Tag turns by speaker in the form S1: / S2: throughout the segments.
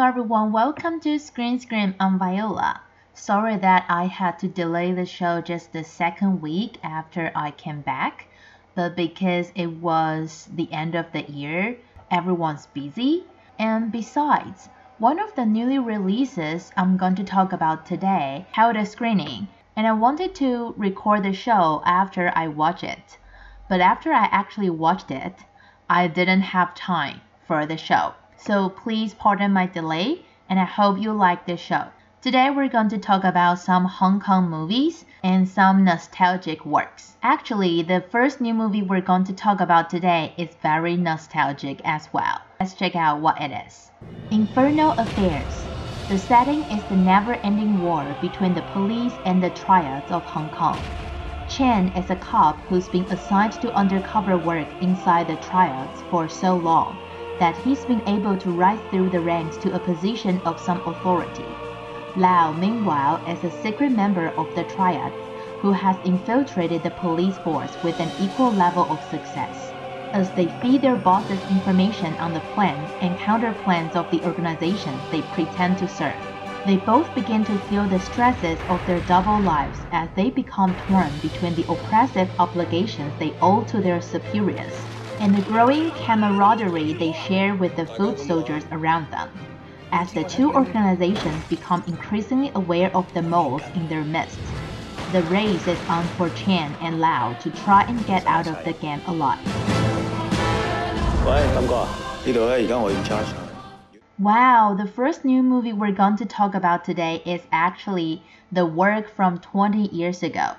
S1: Hello everyone, welcome to Screen Scream. I'm Viola. Sorry that I had to delay the show just the second week after I came back, but because it was the end of the year, everyone's busy. And besides, one of the newly releases I'm going to talk about today held a screening, and I wanted to record the show after I watch it. But after I actually watched it, I didn't have time for the show. So please pardon my delay, and I hope you like the show. Today we're going to talk about some Hong Kong movies and some nostalgic works. Actually, the first new movie we're going to talk about today is very nostalgic as well. Let's check out what it is. Infernal Affairs. The setting is the never-ending war between the police and the triads of Hong Kong. Chen is a cop who's been assigned to undercover work inside the triads for so long that he's been able to rise through the ranks to a position of some authority. Lao, meanwhile, is a secret member of the Triads who has infiltrated the police force with an equal level of success. As they feed their bosses information on the plans and counter plans of the organization they pretend to serve, they both begin to feel the stresses of their double lives as they become torn between the oppressive obligations they owe to their superiors and the growing camaraderie they share with the foot soldiers around them as the two organizations become increasingly aware of the moles in their midst. The race is on for Chen and Lau to try and get out of the game alive. Wow, the first new movie we're going to talk about today is actually the work from 20 years ago.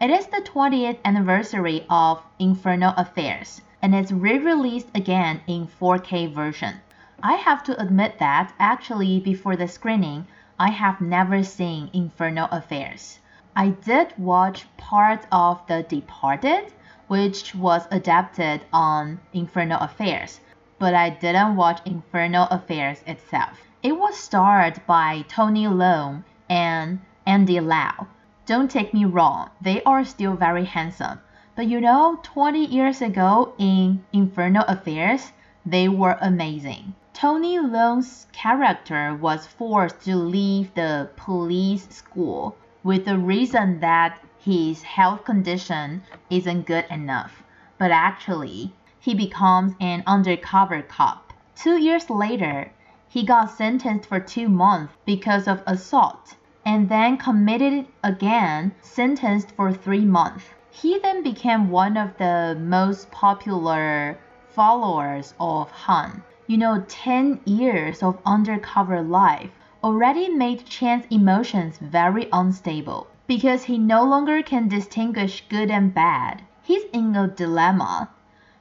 S1: It is the 20th anniversary of Infernal Affairs, and it's re-released again in 4K version. I have to admit that actually before the screening, I have never seen Infernal Affairs. I did watch part of The Departed, which was adapted on Infernal Affairs, but I didn't watch Infernal Affairs itself. It was starred by Tony Leung and Andy Lau. Don't take me wrong, they are still very handsome. But you know, 20 years ago in Infernal Affairs, they were amazing. Tony Leung's character was forced to leave the police school with the reason that his health condition isn't good enough. But actually, he becomes an undercover cop. Two years later, he got sentenced for two months because of assault and then committed again, sentenced for three months. He then became one of the most popular followers of Han. You know, 10 years of undercover life already made Chen's emotions very unstable because he no longer can distinguish good and bad. He's in a dilemma.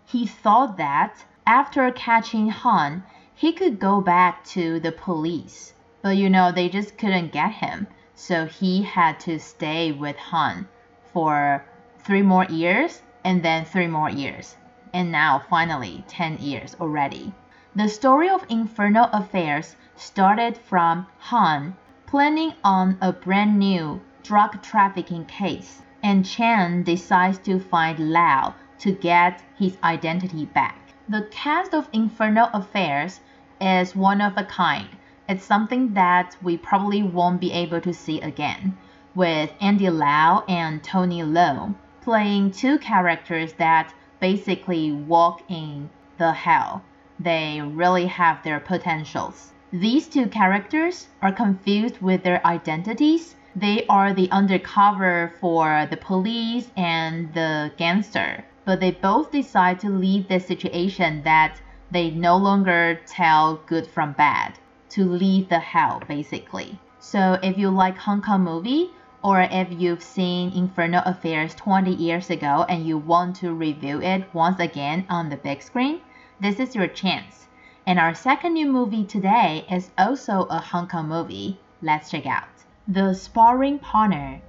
S1: He thought that after catching Han, he could go back to the police. But you know, they just couldn't get him. So he had to stay with Han for three more years and then three more years. And now, finally, 10 years already. The story of Infernal Affairs started from Han planning on a brand new drug trafficking case, and Chen decides to find Lau to get his identity back. The cast of Infernal Affairs is one of a kind. It's something that we probably won't be able to see again, with Andy Lau and Tony Leung playing two characters that basically walk in the hell they really have their potentials. These two characters are confused with their identities. They are the undercover for the police and the gangster, but they both decide to leave the situation that they no longer tell good from bad, to leave the hell basically. So if you like Hong Kong movie, or if you've seen Infernal Affairs 20 years ago and you want to review it once again on the big screen, this is your chance. And our second new movie today is also a Hong Kong movie. Let's check out. The Sparring Partner.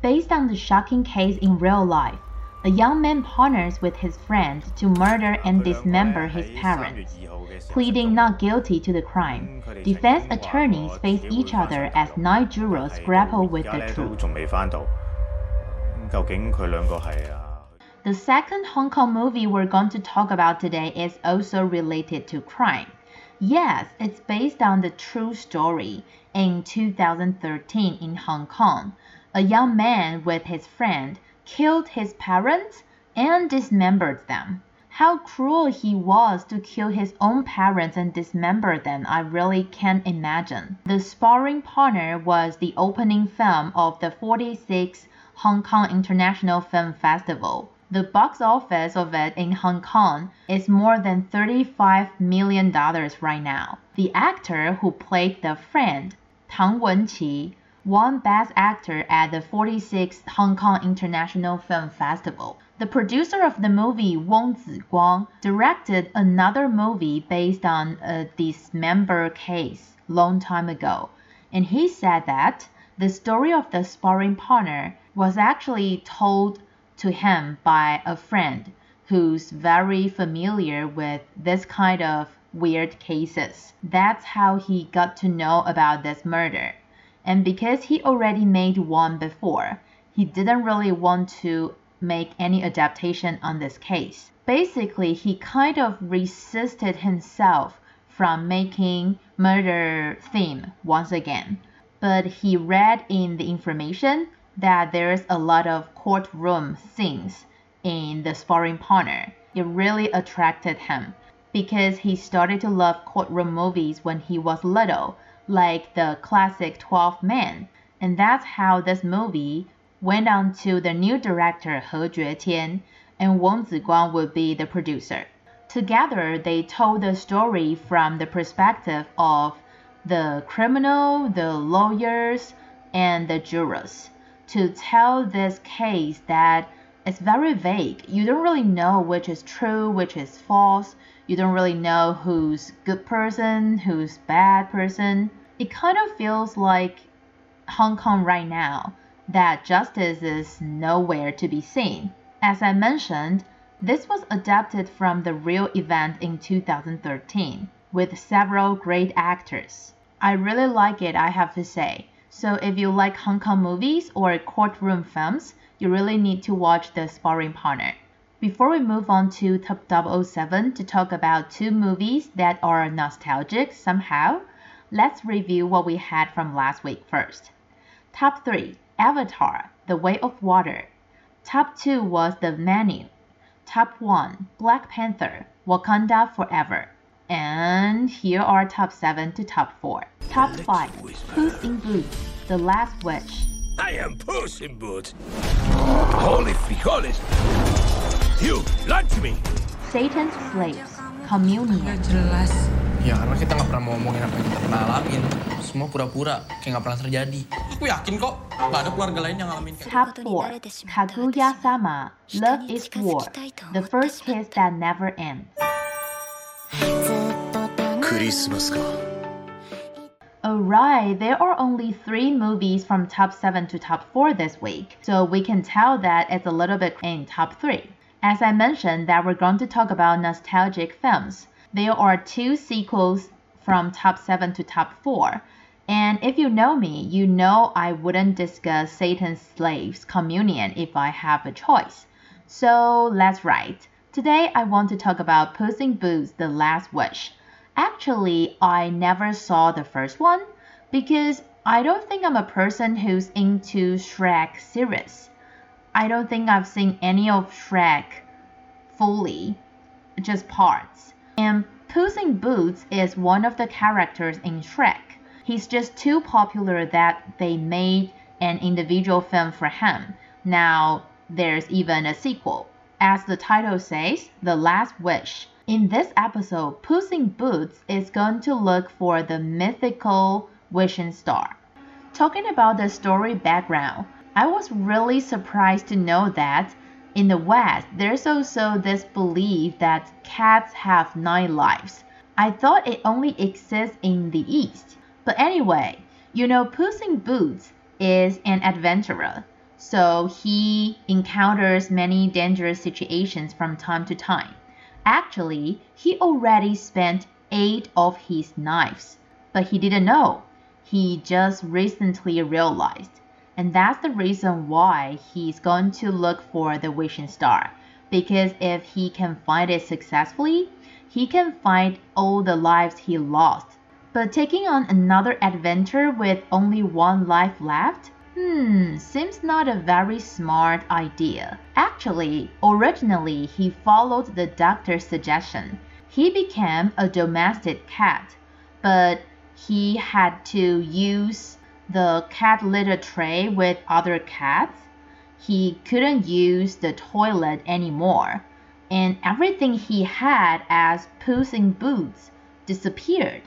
S1: Based on the shocking case in real life, a young man partners with his friend to murder and dismember his parents. Pleading not guilty to the crime, defense attorneys face each other as nine jurors grapple with the truth. The second Hong Kong movie we're going to talk about today is also related to crime. Yes, it's based on the true story. In 2013 in Hong Kong, a young man with his friend killed his parents and dismembered them. How cruel he was to kill his own parents and dismember them, I really can't imagine. The Sparring Partner was the opening film of the 46th Hong Kong International Film Festival. The box office of it in Hong Kong is more than $35 million right now. The actor who played the friend, Tang Wenqi, won Best Actor at the 46th Hong Kong International Film Festival. The producer of the movie, Wong Ziguang, directed another movie based on a dismember case long time ago, and he said that the story of the sparring partner was actually told to him by a friend who's very familiar with this kind of weird cases. That's how he got to know about this murder. And because he already made one before, he didn't really want to make any adaptation on this case. Basically, he kind of resisted himself from making murder theme once again. But he read in the information that there's a lot of courtroom scenes in the sparring partner. It really attracted him because he started to love courtroom movies when he was little like the classic 12 Men. And that's how this movie went on to the new director He Juetian, and Wang Ziguang would be the producer. Together, they told the story from the perspective of the criminal, the lawyers, and the jurors to tell this case that it's very vague. You don't really know which is true, which is false. You don't really know who's good person, who's bad person it kind of feels like Hong Kong right now that justice is nowhere to be seen. As I mentioned, this was adapted from the real event in 2013 with several great actors. I really like it, I have to say. So if you like Hong Kong movies or courtroom films, you really need to watch The Sparring Partner. Before we move on to Top 007 to talk about two movies that are nostalgic somehow, Let's review what we had from last week first. Top 3 Avatar The Way of Water. Top 2 was The Menu. Top 1 Black Panther Wakanda Forever. And here are top 7 to top 4. Top 5 Puss in Boots The Last Wish.
S2: I am Puss in Boots. Holy frijoles! You lied to me!
S1: Satan's Slaves Communion.
S3: Ya karena kita nggak pernah mau ngomongin apa yang kita pernah alamin. Semua pura-pura, kayak nggak pernah terjadi. Aku yakin kok, nggak ada keluarga lain yang ngalamin kayak
S1: Top 4, Kaguya Sama, Love is War, The First Kiss That Never Ends.
S2: Christmas ka.
S1: Alright, there are only three movies from top 7 to top 4 this week, so we can tell that it's a little bit in top 3. As I mentioned that we're going to talk about nostalgic films, there are two sequels from top 7 to top 4. And if you know me, you know I wouldn't discuss Satan's Slaves Communion if I have a choice. So let's write. Today I want to talk about Puss in Boots The Last Wish. Actually, I never saw the first one because I don't think I'm a person who's into Shrek series. I don't think I've seen any of Shrek fully, just parts. And Puss in Boots is one of the characters in Shrek. He's just too popular that they made an individual film for him. Now, there's even a sequel. As the title says, The Last Wish. In this episode, Puss in Boots is going to look for the mythical wishing star. Talking about the story background, I was really surprised to know that in the West, there's also this belief that cats have nine lives. I thought it only exists in the East. But anyway, you know, Puss in Boots is an adventurer. So he encounters many dangerous situations from time to time. Actually, he already spent eight of his knives. But he didn't know. He just recently realized. And that's the reason why he's going to look for the wishing star. because if he can find it successfully, he can find all the lives he lost. But taking on another adventure with only one life left? Hmm, seems not a very smart idea. Actually, originally he followed the doctor's suggestion. He became a domestic cat, but he had to use the cat litter tray with other cats. He couldn't use the toilet anymore, and everything he had as Puss in Boots disappeared.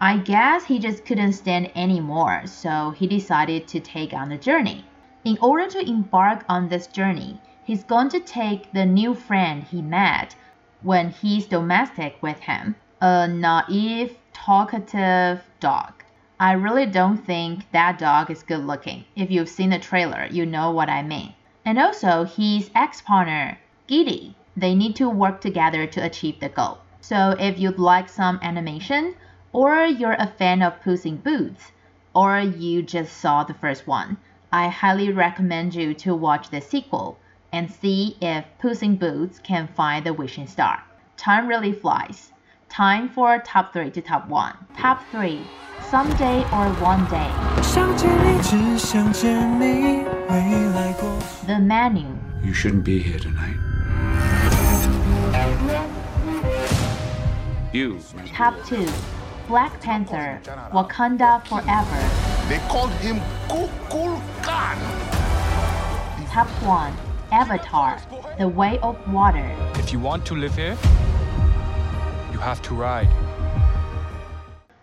S1: I guess he just couldn't stand anymore, so he decided to take on the journey. In order to embark on this journey, he's going to take the new friend he met when he's domestic with him, a naive, talkative dog. I really don't think that dog is good looking. If you've seen the trailer, you know what I mean. And also, his ex partner, Kitty, they need to work together to achieve the goal. So, if you'd like some animation, or you're a fan of Puss in Boots, or you just saw the first one, I highly recommend you to watch the sequel and see if Puss in Boots can find the wishing star. Time really flies. Time for top 3 to top 1. Top 3 Someday or One Day. The Menu.
S4: You shouldn't be here tonight. You.
S1: Top 2 Black Panther, Wakanda Forever.
S5: They called him Kukul Khan.
S1: Top 1 Avatar, The Way of Water.
S6: If you want to live here, you have to ride.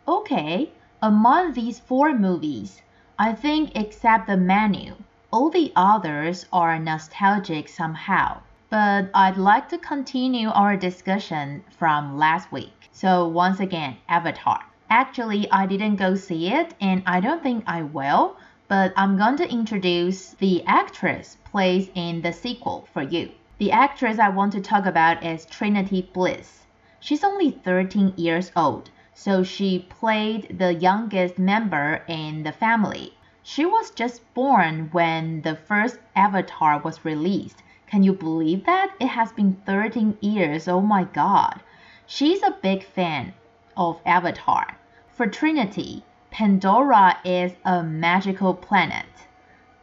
S1: Okay, among these four movies, I think except the menu, all the others are nostalgic somehow. But I'd like to continue our discussion from last week. So once again, Avatar. Actually, I didn't go see it and I don't think I will, but I'm going to introduce the actress plays in the sequel for you. The actress I want to talk about is Trinity Bliss. She's only 13 years old, so she played the youngest member in the family. She was just born when the first Avatar was released. Can you believe that? It has been 13 years. Oh my god. She's a big fan of Avatar. For Trinity, Pandora is a magical planet.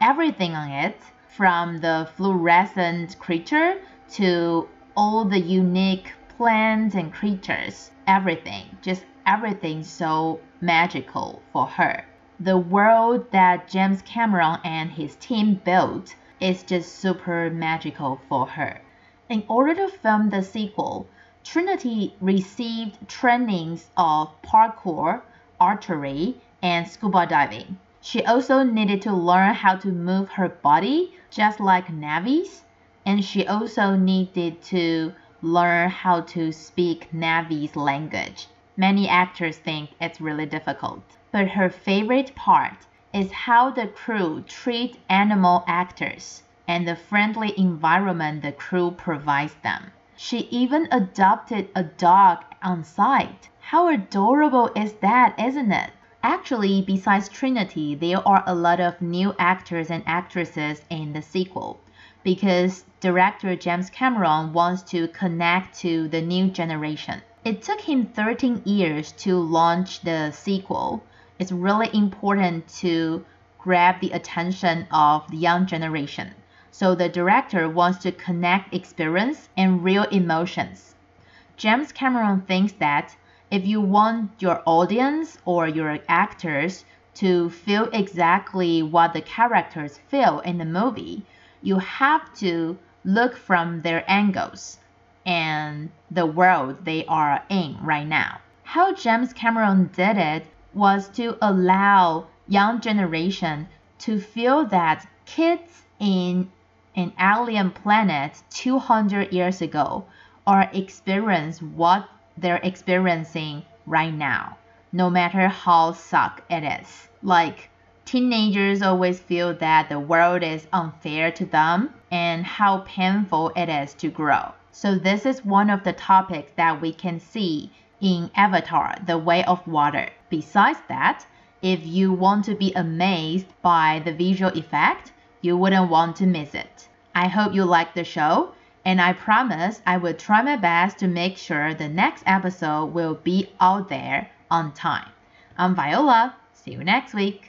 S1: Everything on it, from the fluorescent creature to all the unique plants and creatures, everything, just everything so magical for her. The world that James Cameron and his team built is just super magical for her. In order to film the sequel, Trinity received trainings of parkour, archery, and scuba diving. She also needed to learn how to move her body just like Na'vi's, and she also needed to learn how to speak Na'vi's language. Many actors think it's really difficult, but her favorite part is how the crew treat animal actors and the friendly environment the crew provides them. She even adopted a dog on site. How adorable is that, isn't it? Actually, besides Trinity, there are a lot of new actors and actresses in the sequel because director James Cameron wants to connect to the new generation. It took him 13 years to launch the sequel. It's really important to grab the attention of the young generation. So the director wants to connect experience and real emotions. James Cameron thinks that if you want your audience or your actors to feel exactly what the characters feel in the movie, you have to look from their angles and the world they are in right now. How James Cameron did it was to allow young generation to feel that kids in an alien planet 200 years ago are experience what they're experiencing right now, no matter how suck it is. Like teenagers always feel that the world is unfair to them and how painful it is to grow. So this is one of the topics that we can see in Avatar, The Way of Water. Besides that, if you want to be amazed by the visual effect, you wouldn't want to miss it. I hope you like the show and I promise I will try my best to make sure the next episode will be out there on time. I'm Viola. See you next week.